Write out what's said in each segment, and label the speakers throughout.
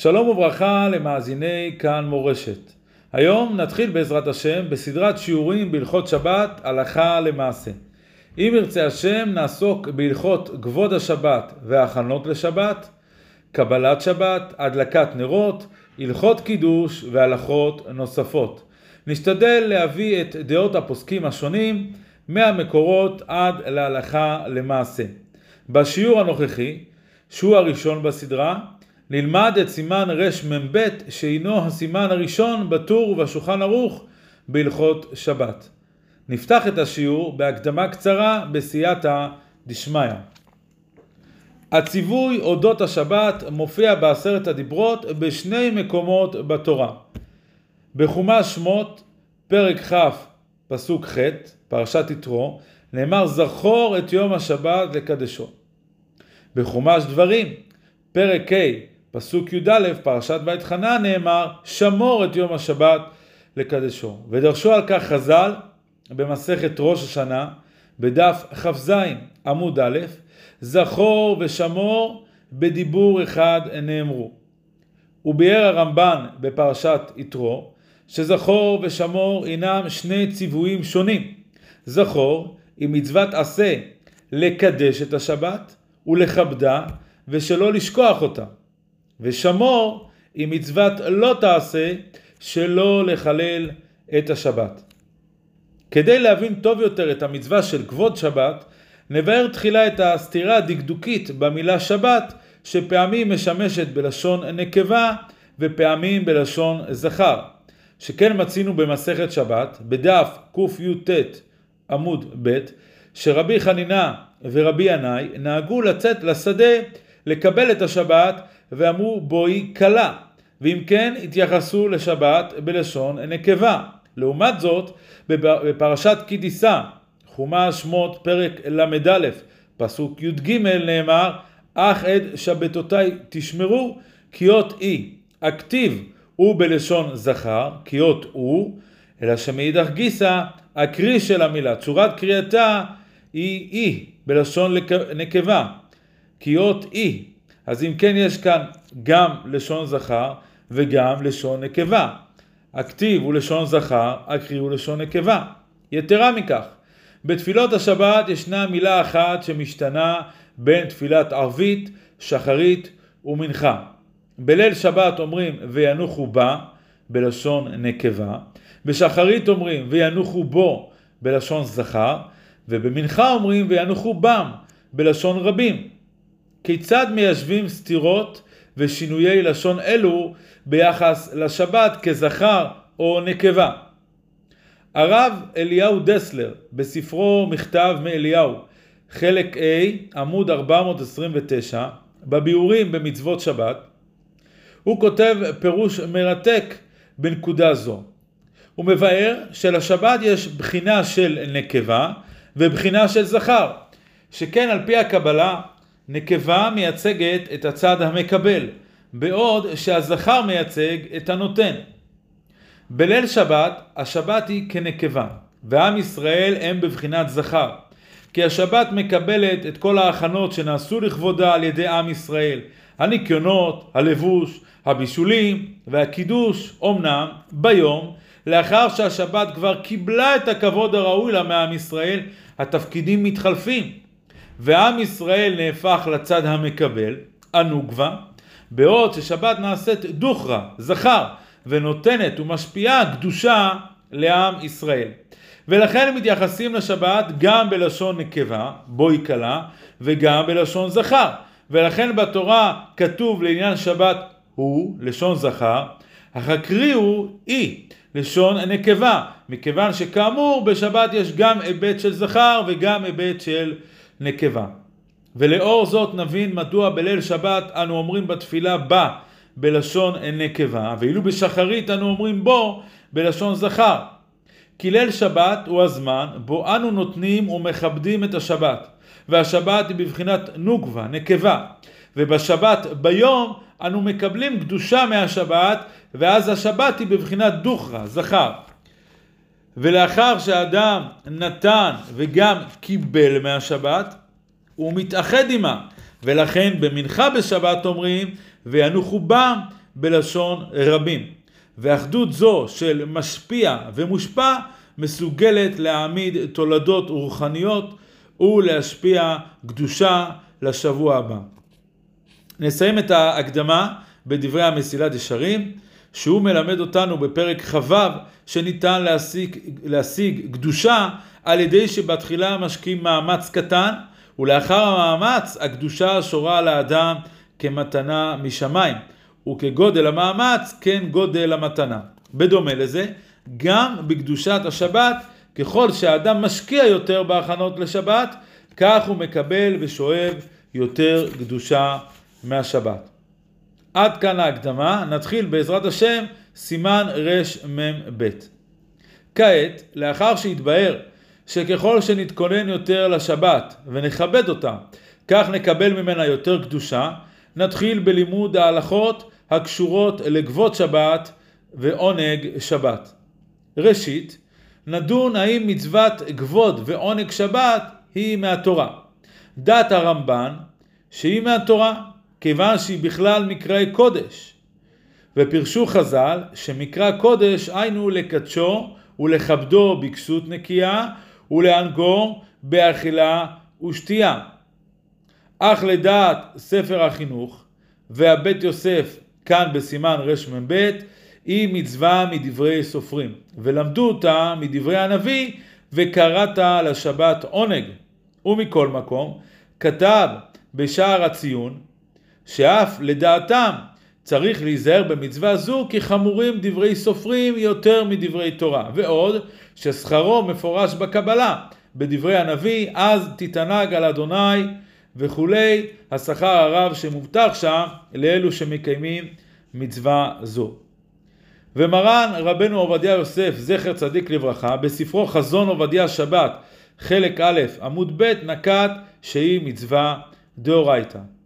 Speaker 1: שלום וברכה למאזיני כאן מורשת. היום נתחיל בעזרת השם בסדרת שיעורים בהלכות שבת הלכה למעשה. אם ירצה השם נעסוק בהלכות כבוד השבת והכנות לשבת, קבלת שבת, הדלקת נרות, הלכות קידוש והלכות נוספות. נשתדל להביא את דעות הפוסקים השונים מהמקורות עד להלכה למעשה. בשיעור הנוכחי, שהוא הראשון בסדרה, נלמד את סימן רמ"ב שהינו הסימן הראשון בטור ובשולחן ערוך בהלכות שבת. נפתח את השיעור בהקדמה קצרה בסייעתא דשמיא. הציווי אודות השבת מופיע בעשרת הדיברות בשני מקומות בתורה. בחומש שמות, פרק כ', פסוק ח', פרשת יתרו, נאמר זכור את יום השבת לקדשו. בחומש דברים, פרק ה', פסוק י"א, פרשת בית חנה, נאמר שמור את יום השבת לקדשו. ודרשו על כך חז"ל במסכת ראש השנה, בדף כ"ז עמוד א', זכור ושמור בדיבור אחד נאמרו. וביאר הרמב"ן בפרשת יתרו, שזכור ושמור הינם שני ציוויים שונים. זכור היא מצוות עשה לקדש את השבת ולכבדה ושלא לשכוח אותה. ושמור היא מצוות לא תעשה שלא לחלל את השבת. כדי להבין טוב יותר את המצווה של כבוד שבת, נבהר תחילה את הסתירה הדקדוקית במילה שבת, שפעמים משמשת בלשון נקבה ופעמים בלשון זכר. שכן מצינו במסכת שבת, בדף קי"ט עמוד ב', שרבי חנינה ורבי ינאי נהגו לצאת לשדה לקבל את השבת ואמרו בואי כלה, ואם כן התייחסו לשבת בלשון נקבה. לעומת זאת, בפרשת כי תישא, חומש שמות פרק ל"א, פסוק י"ג נאמר, אך את שבתותיי תשמרו, כי אות אי. הכתיב הוא בלשון זכר, כי אות הוא, אלא שמאידך גיסא, הקריא של המילה, צורת קריאתה היא אי, בלשון נקבה, כי אות אי. אז אם כן יש כאן גם לשון זכר וגם לשון נקבה. הכתיב הוא לשון זכר, הקריא הוא לשון נקבה. יתרה מכך, בתפילות השבת ישנה מילה אחת שמשתנה בין תפילת ערבית, שחרית ומנחה. בליל שבת אומרים וינוחו בה בלשון נקבה, בשחרית אומרים וינוחו בו בלשון זכר, ובמנחה אומרים וינוחו בם בלשון רבים. כיצד מיישבים סתירות ושינויי לשון אלו ביחס לשבת כזכר או נקבה? הרב אליהו דסלר בספרו מכתב מאליהו חלק A עמוד 429 בביאורים במצוות שבת הוא כותב פירוש מרתק בנקודה זו. הוא מבאר שלשבת יש בחינה של נקבה ובחינה של זכר, שכן על פי הקבלה נקבה מייצגת את הצד המקבל, בעוד שהזכר מייצג את הנותן. בליל שבת, השבת היא כנקבה, ועם ישראל הם בבחינת זכר. כי השבת מקבלת את כל ההכנות שנעשו לכבודה על ידי עם ישראל, הניקיונות, הלבוש, הבישולים והקידוש, אמנם ביום, לאחר שהשבת כבר קיבלה את הכבוד הראוי לה מעם ישראל, התפקידים מתחלפים. ועם ישראל נהפך לצד המקבל, הנוגבה, בעוד ששבת נעשית דוכרה, זכר, ונותנת ומשפיעה קדושה לעם ישראל. ולכן מתייחסים לשבת גם בלשון נקבה, בואי כלה, וגם בלשון זכר. ולכן בתורה כתוב לעניין שבת הוא, לשון זכר, אך הקריאו אי, לשון נקבה, מכיוון שכאמור בשבת יש גם היבט של זכר וגם היבט של נקבה. ולאור זאת נבין מדוע בליל שבת אנו אומרים בתפילה בה בלשון נקבה, ואילו בשחרית אנו אומרים בו בלשון זכר. כי ליל שבת הוא הזמן בו אנו נותנים ומכבדים את השבת, והשבת היא בבחינת נוגבה, נקבה, ובשבת ביום אנו מקבלים קדושה מהשבת, ואז השבת היא בבחינת דוכרה, זכר. ולאחר שאדם נתן וגם קיבל מהשבת, הוא מתאחד עימה. ולכן במנחה בשבת אומרים וינוחו בם בלשון רבים. ואחדות זו של משפיע ומושפע מסוגלת להעמיד תולדות רוחניות ולהשפיע קדושה לשבוע הבא. נסיים את ההקדמה בדברי המסילת ישרים, שהוא מלמד אותנו בפרק כ"ו שניתן להשיג, להשיג קדושה על ידי שבתחילה משקיעים מאמץ קטן ולאחר המאמץ הקדושה שורה על האדם כמתנה משמיים וכגודל המאמץ כן גודל המתנה. בדומה לזה, גם בקדושת השבת, ככל שהאדם משקיע יותר בהכנות לשבת, כך הוא מקבל ושואב יותר קדושה מהשבת. עד כאן ההקדמה, נתחיל בעזרת השם סימן רמ"ב. כעת, לאחר שהתבהר שככל שנתכונן יותר לשבת ונכבד אותה, כך נקבל ממנה יותר קדושה, נתחיל בלימוד ההלכות הקשורות לגבות שבת ועונג שבת. ראשית, נדון האם מצוות גבות ועונג שבת היא מהתורה. דת הרמב"ן שהיא מהתורה, כיוון שהיא בכלל מקראי קודש. ופרשו חז"ל שמקרא קודש היינו לקדשו ולכבדו בכסות נקייה ולענגו באכילה ושתייה. אך לדעת ספר החינוך והבית יוסף כאן בסימן רמ"ב היא מצווה מדברי סופרים ולמדו אותה מדברי הנביא וקראת לשבת עונג ומכל מקום כתב בשער הציון שאף לדעתם צריך להיזהר במצווה זו כי חמורים דברי סופרים יותר מדברי תורה ועוד ששכרו מפורש בקבלה בדברי הנביא אז תתענג על אדוני וכולי השכר הרב שמובטח שם לאלו שמקיימים מצווה זו. ומרן רבנו עובדיה יוסף זכר צדיק לברכה בספרו חזון עובדיה שבת חלק א' עמוד ב' נקט שהיא מצווה דאורייתא.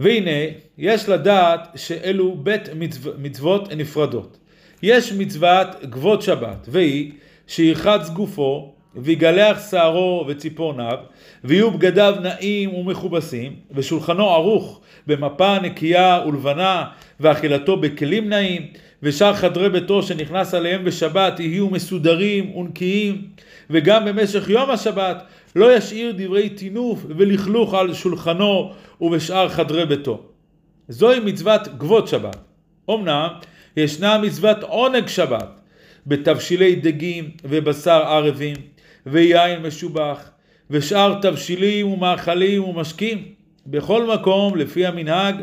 Speaker 1: והנה, יש לדעת שאלו בית מצו... מצוות נפרדות. יש מצוות גבות שבת, והיא שירחץ גופו ויגלח שערו וציפורניו, ויהיו בגדיו נעים ומכובסים, ושולחנו ערוך במפה נקייה ולבנה, ואכילתו בכלים נעים, ושאר חדרי ביתו שנכנס עליהם בשבת יהיו מסודרים ונקיים, וגם במשך יום השבת לא ישאיר דברי טינוף ולכלוך על שולחנו ובשאר חדרי ביתו. זוהי מצוות גבות שבת. אמנם ישנה מצוות עונג שבת בתבשילי דגים ובשר ערבים ויין משובח ושאר תבשילים ומאכלים ומשקים בכל מקום לפי המנהג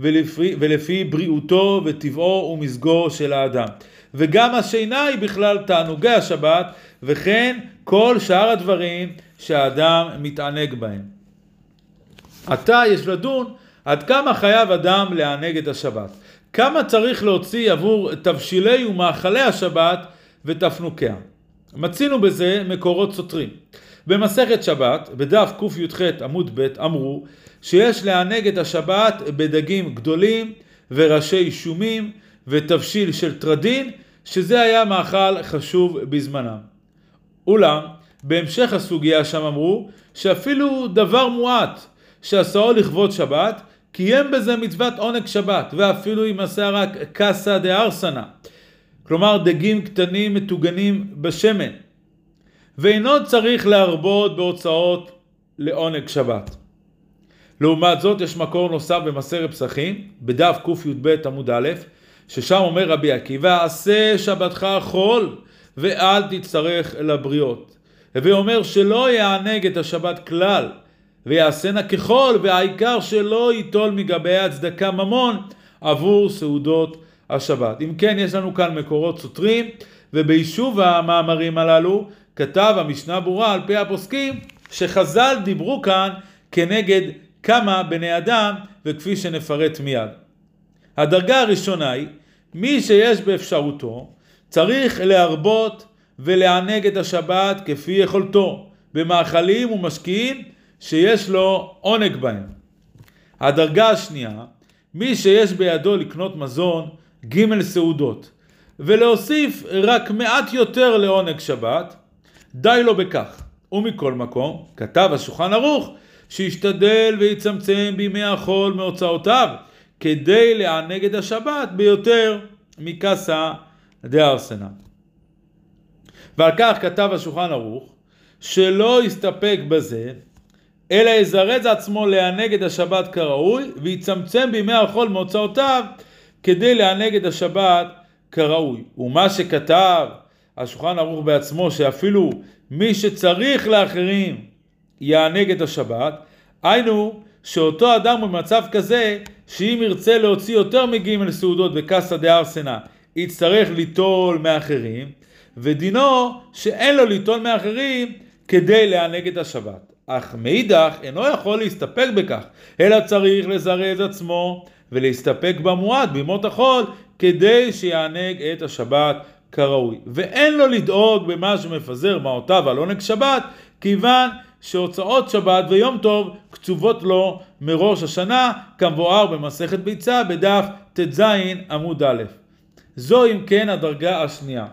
Speaker 1: ולפי, ולפי בריאותו וטבעו ומזגו של האדם. וגם השינה היא בכלל תענוגי השבת וכן כל שאר הדברים שהאדם מתענג בהם. עתה יש לדון עד כמה חייב אדם לענג את השבת. כמה צריך להוציא עבור תבשילי ומאכלי השבת ותפנוקיה. מצינו בזה מקורות סותרים. במסכת שבת, בדף קי"ח עמוד ב', אמרו שיש לענג את השבת בדגים גדולים וראשי שומים ותבשיל של טרדין, שזה היה מאכל חשוב בזמנם. אולם, בהמשך הסוגיה שם אמרו שאפילו דבר מועט שעשאו לכבוד שבת, קיים בזה מצוות עונג שבת, ואפילו אם עשה רק קסא דארסנא, כלומר דגים קטנים מטוגנים בשמן, ואינו צריך להרבות בהוצאות לעונג שבת. לעומת זאת יש מקור נוסף במסרת פסחים, בדף קי"ב עמוד א', ששם אומר רבי עקיבא, עשה שבתך חול ואל תצטרך לבריות. הווי אומר שלא יענג את השבת כלל, ויעשנה כחול, והעיקר שלא ייטול מגבי הצדקה ממון עבור סעודות השבת. אם כן, יש לנו כאן מקורות סותרים, וביישוב המאמרים הללו כתב המשנה ברורה על פי הפוסקים שחז"ל דיברו כאן כנגד כמה בני אדם, וכפי שנפרט מיד. הדרגה הראשונה היא, מי שיש באפשרותו צריך להרבות ולענג את השבת כפי יכולתו, במאכלים ומשקיעים שיש לו עונג בהם. הדרגה השנייה, מי שיש בידו לקנות מזון, ג' סעודות, ולהוסיף רק מעט יותר לעונג שבת, די לו בכך. ומכל מקום, כתב השולחן ערוך, שישתדל ויצמצם בימי החול מהוצאותיו, כדי לענג את השבת ביותר מקסא דארסנא. ועל כך כתב השולחן ערוך, שלא יסתפק בזה, אלא יזרז עצמו לענג את השבת כראוי, ויצמצם בימי החול מהוצאותיו כדי לענג את השבת כראוי. ומה שכתב השולחן ערוך בעצמו, שאפילו מי שצריך לאחרים יענג את השבת, היינו שאותו אדם במצב כזה, שאם ירצה להוציא יותר מג' סעודות וקסא דארסנא, יצטרך ליטול מאחרים, ודינו שאין לו ליטול מאחרים כדי לענג את השבת. אך מאידך אינו יכול להסתפק בכך, אלא צריך לזרז עצמו ולהסתפק במועט בימות החול כדי שיענג את השבת כראוי. ואין לו לדאוג במה שמפזר מעותיו על עונג שבת, כיוון שהוצאות שבת ויום טוב קצובות לו מראש השנה, כמבואר במסכת ביצה בדף ט"ז עמוד א'. זו אם כן הדרגה השנייה.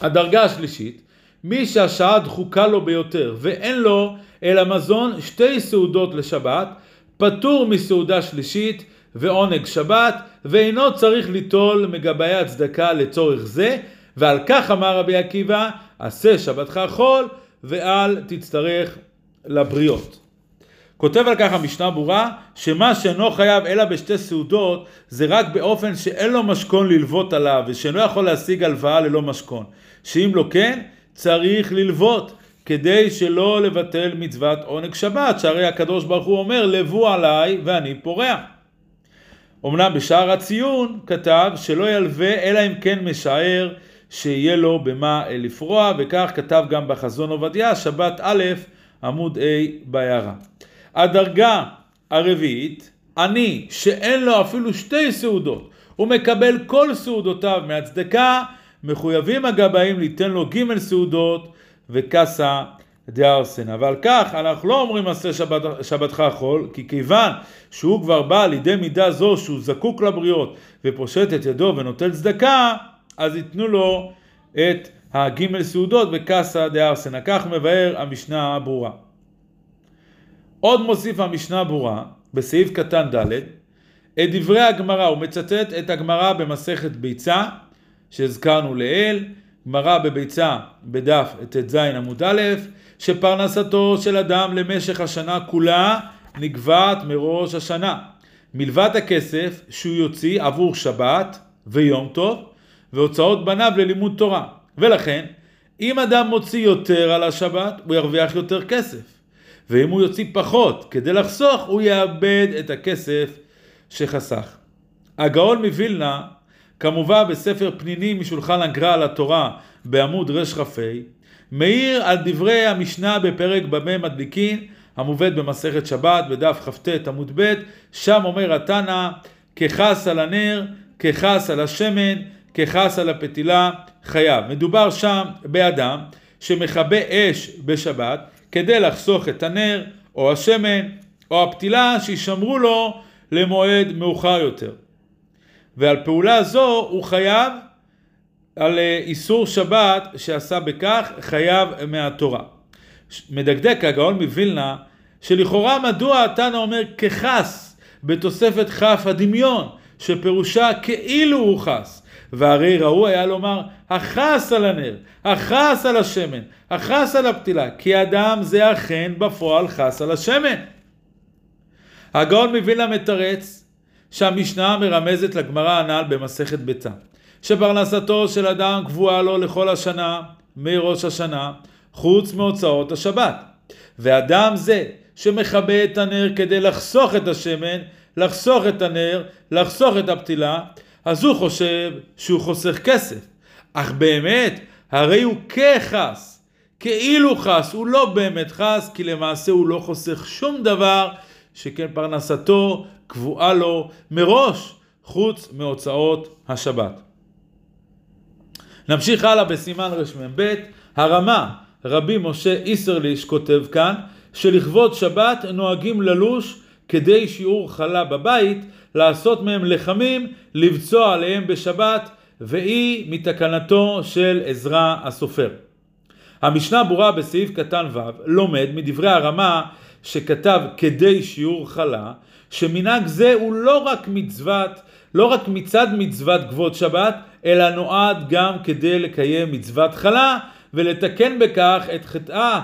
Speaker 1: הדרגה השלישית, מי שהשעה דחוקה לו ביותר ואין לו אלא מזון שתי סעודות לשבת, פטור מסעודה שלישית ועונג שבת, ואינו צריך ליטול מגבאי הצדקה לצורך זה, ועל כך אמר רבי עקיבא, עשה שבתך חול ואל תצטרך לבריות. כותב על כך המשנה ברורה, שמה שאינו חייב אלא בשתי סעודות, זה רק באופן שאין לו משכון ללוות עליו, ושאינו יכול להשיג הלוואה ללא משכון. שאם לא כן, צריך ללוות, כדי שלא לבטל מצוות עונג שבת, שהרי הקדוש ברוך הוא אומר, לבו עליי ואני פורע. אמנם בשער הציון כתב שלא ילווה אלא אם כן משער שיהיה לו במה לפרוע, וכך כתב גם בחזון עובדיה, שבת א', עמוד A בהערה. הדרגה הרביעית, אני שאין לו אפילו שתי סעודות, הוא מקבל כל סעודותיו מהצדקה, מחויבים הגבאים ליתן לו ג' סעודות וקסה דארסנה. ועל כך אנחנו לא אומרים עשה שבת, שבתך חול, כי כיוון שהוא כבר בא לידי מידה זו שהוא זקוק לבריות ופושט את ידו ונוטל צדקה, אז ייתנו לו את הגימל סעודות וקסה דארסנה. כך מבאר המשנה הברורה. עוד מוסיף המשנה הברורה, בסעיף קטן ד', את דברי הגמרא, הוא מצטט את הגמרא במסכת ביצה, שהזכרנו לעיל, גמרא בביצה בדף ט"ז עמוד א', שפרנסתו של אדם למשך השנה כולה נגבעת מראש השנה. מלבד הכסף שהוא יוציא עבור שבת ויום טוב והוצאות בניו ללימוד תורה. ולכן, אם אדם מוציא יותר על השבת, הוא ירוויח יותר כסף. ואם הוא יוציא פחות כדי לחסוך, הוא יאבד את הכסף שחסך. הגאון מווילנה, כמובן בספר פנינים משולחן הגר"א על התורה בעמוד רכ"ה, מעיר על דברי המשנה בפרק במה מדליקין, המובאת במסכת שבת בדף כ"ט עמוד ב', שם אומר התנא, ככס על הנר, ככס על השמן, ככס על הפתילה, חייב. מדובר שם באדם שמכבה אש בשבת כדי לחסוך את הנר או השמן או הפתילה שישמרו לו למועד מאוחר יותר. ועל פעולה זו הוא חייב על אה, איסור שבת שעשה בכך חייב מהתורה. מדקדק הגאון מווילנה שלכאורה מדוע התנא אומר כחס בתוספת כף הדמיון שפירושה כאילו הוא חס והרי ראוי היה לומר החס על הנר, החס על השמן, החס על הפתילה כי אדם זה אכן בפועל חס על השמן. הגאון מווילנה מתרץ שהמשנה מרמזת לגמרא הנ"ל במסכת ביצה. שפרנסתו של אדם קבועה לו לכל השנה מראש השנה, חוץ מהוצאות השבת. ואדם זה שמכבה את הנר כדי לחסוך את השמן, לחסוך את הנר, לחסוך את הפתילה, אז הוא חושב שהוא חוסך כסף. אך באמת, הרי הוא כחס, כאילו חס, הוא לא באמת חס, כי למעשה הוא לא חוסך שום דבר, שכן פרנסתו קבועה לו מראש, חוץ מהוצאות השבת. נמשיך הלאה בסימן רמ"ב, הרמה רבי משה איסרליש כותב כאן שלכבוד שבת נוהגים ללוש כדי שיעור חלה בבית, לעשות מהם לחמים, לבצוע עליהם בשבת, והיא מתקנתו של עזרא הסופר. המשנה ברורה בסעיף קטן ו' לומד מדברי הרמה שכתב כדי שיעור חלה, שמנהג זה הוא לא רק מצוות, לא רק מצד מצוות כבוד שבת, אלא נועד גם כדי לקיים מצוות חלה ולתקן בכך את חטאה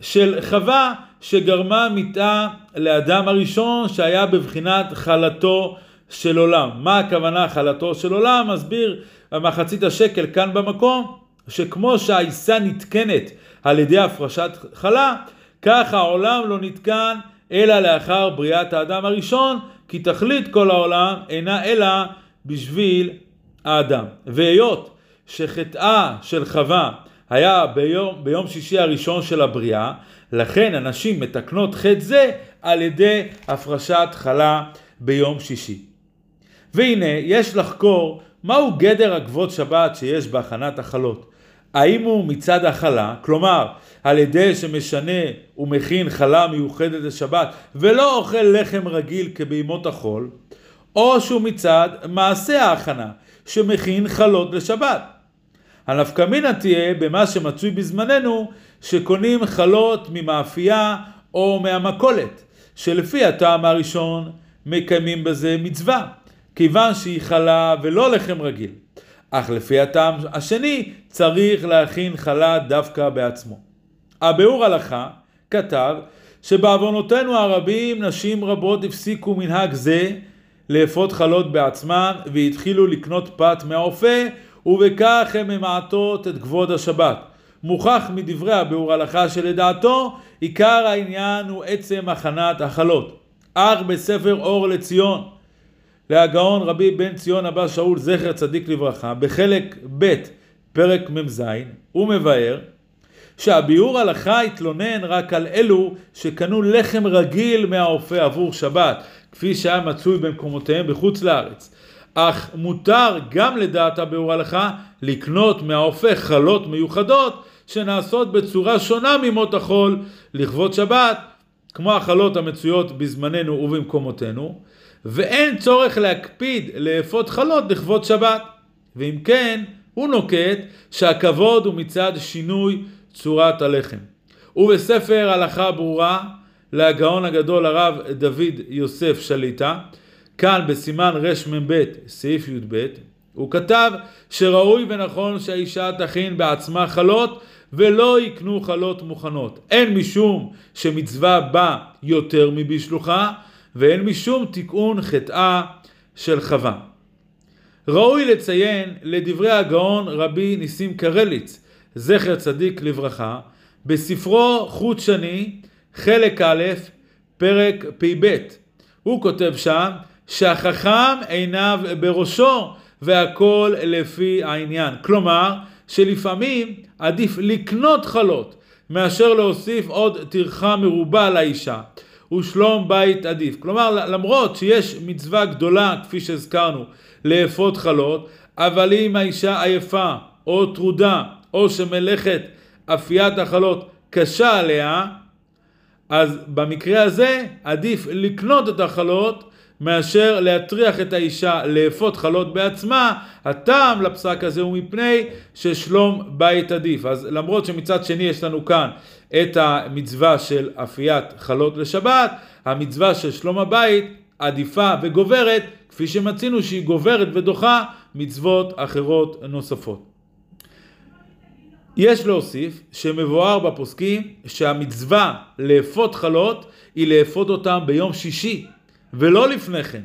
Speaker 1: של חווה שגרמה מיתה לאדם הראשון שהיה בבחינת חלתו של עולם. מה הכוונה חלתו של עולם? מסביר המחצית השקל כאן במקום, שכמו שהעיסה נתקנת על ידי הפרשת חלה, כך העולם לא נתקן אלא לאחר בריאת האדם הראשון, כי תכלית כל העולם אינה אלא בשביל האדם. והיות שחטאה של חווה היה ביום, ביום שישי הראשון של הבריאה, לכן הנשים מתקנות חטא זה על ידי הפרשת חלה ביום שישי. והנה, יש לחקור מהו גדר הכבוד שבת שיש בהכנת החלות. האם הוא מצד החלה, כלומר על ידי שמשנה ומכין חלה מיוחדת לשבת ולא אוכל לחם רגיל כבימות החול, או שהוא מצד מעשה ההכנה שמכין חלות לשבת. הנפקא מינה תהיה במה שמצוי בזמננו שקונים חלות ממאפייה או מהמכולת, שלפי הטעם הראשון מקיימים בזה מצווה, כיוון שהיא חלה ולא לחם רגיל. אך לפי הטעם השני צריך להכין חלה דווקא בעצמו. הביאור הלכה כתב שבעוונותינו הרבים נשים רבות הפסיקו מנהג זה לאפות חלות בעצמן והתחילו לקנות פת מהאופה ובכך הן ממעטות את כבוד השבת. מוכח מדברי הביאור הלכה שלדעתו עיקר העניין הוא עצם הכנת החלות. אך בספר אור לציון להגאון רבי בן ציון אבא שאול זכר צדיק לברכה בחלק ב' פרק מ"ז הוא מבאר שהביאור הלכה התלונן רק על אלו שקנו לחם רגיל מהאופה עבור שבת כפי שהיה מצוי במקומותיהם בחוץ לארץ אך מותר גם לדעת הביאור הלכה לקנות מהאופה חלות מיוחדות שנעשות בצורה שונה ממות החול לכבוד שבת כמו החלות המצויות בזמננו ובמקומותינו ואין צורך להקפיד לאפות חלות לכבוד שבת. ואם כן, הוא נוקט שהכבוד הוא מצד שינוי צורת הלחם. ובספר הלכה ברורה להגאון הגדול הרב דוד יוסף שליטה, כאן בסימן רמ"ב סעיף י"ב, הוא כתב שראוי ונכון שהאישה תכין בעצמה חלות ולא יקנו חלות מוכנות. אין משום שמצווה בה יותר מבשלוחה, ואין משום תיקון חטאה של חווה. ראוי לציין לדברי הגאון רבי ניסים קרליץ, זכר צדיק לברכה, בספרו חוט שני, חלק א', פרק פ"ב. הוא כותב שם שהחכם עיניו בראשו והכל לפי העניין. כלומר, שלפעמים עדיף לקנות חלות מאשר להוסיף עוד טרחה מרובה לאישה. ושלום בית עדיף. כלומר, למרות שיש מצווה גדולה, כפי שהזכרנו, לאפות חלות, אבל אם האישה עייפה, או טרודה, או שמלאכת אפיית החלות קשה עליה, אז במקרה הזה עדיף לקנות את החלות מאשר להטריח את האישה לאפות חלות בעצמה, הטעם לפסק הזה הוא מפני ששלום בית עדיף. אז למרות שמצד שני יש לנו כאן את המצווה של אפיית חלות לשבת, המצווה של שלום הבית עדיפה וגוברת, כפי שמצינו שהיא גוברת ודוחה מצוות אחרות נוספות. יש להוסיף שמבואר בפוסקים שהמצווה לאפות חלות היא לאפות אותם ביום שישי ולא לפני כן.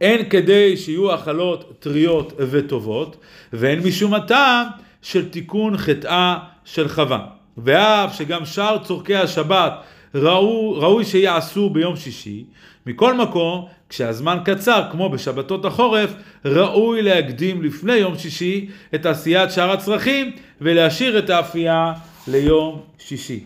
Speaker 1: אין כדי שיהיו החלות טריות וטובות, ואין משום הטעם של תיקון חטאה של חווה. ואף שגם שאר צורכי השבת ראו, ראוי שיעשו ביום שישי, מכל מקום, כשהזמן קצר, כמו בשבתות החורף, ראוי להקדים לפני יום שישי את עשיית שאר הצרכים ולהשאיר את האפייה ליום שישי.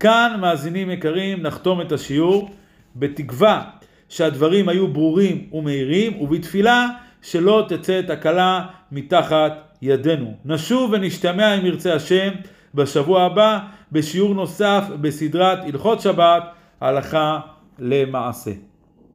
Speaker 1: כאן, מאזינים יקרים, נחתום את השיעור בתקווה שהדברים היו ברורים ומהירים, ובתפילה שלא תצא תקלה מתחת ידינו. נשוב ונשתמע אם ירצה השם בשבוע הבא בשיעור נוסף בסדרת הלכות שבת הלכה למעשה.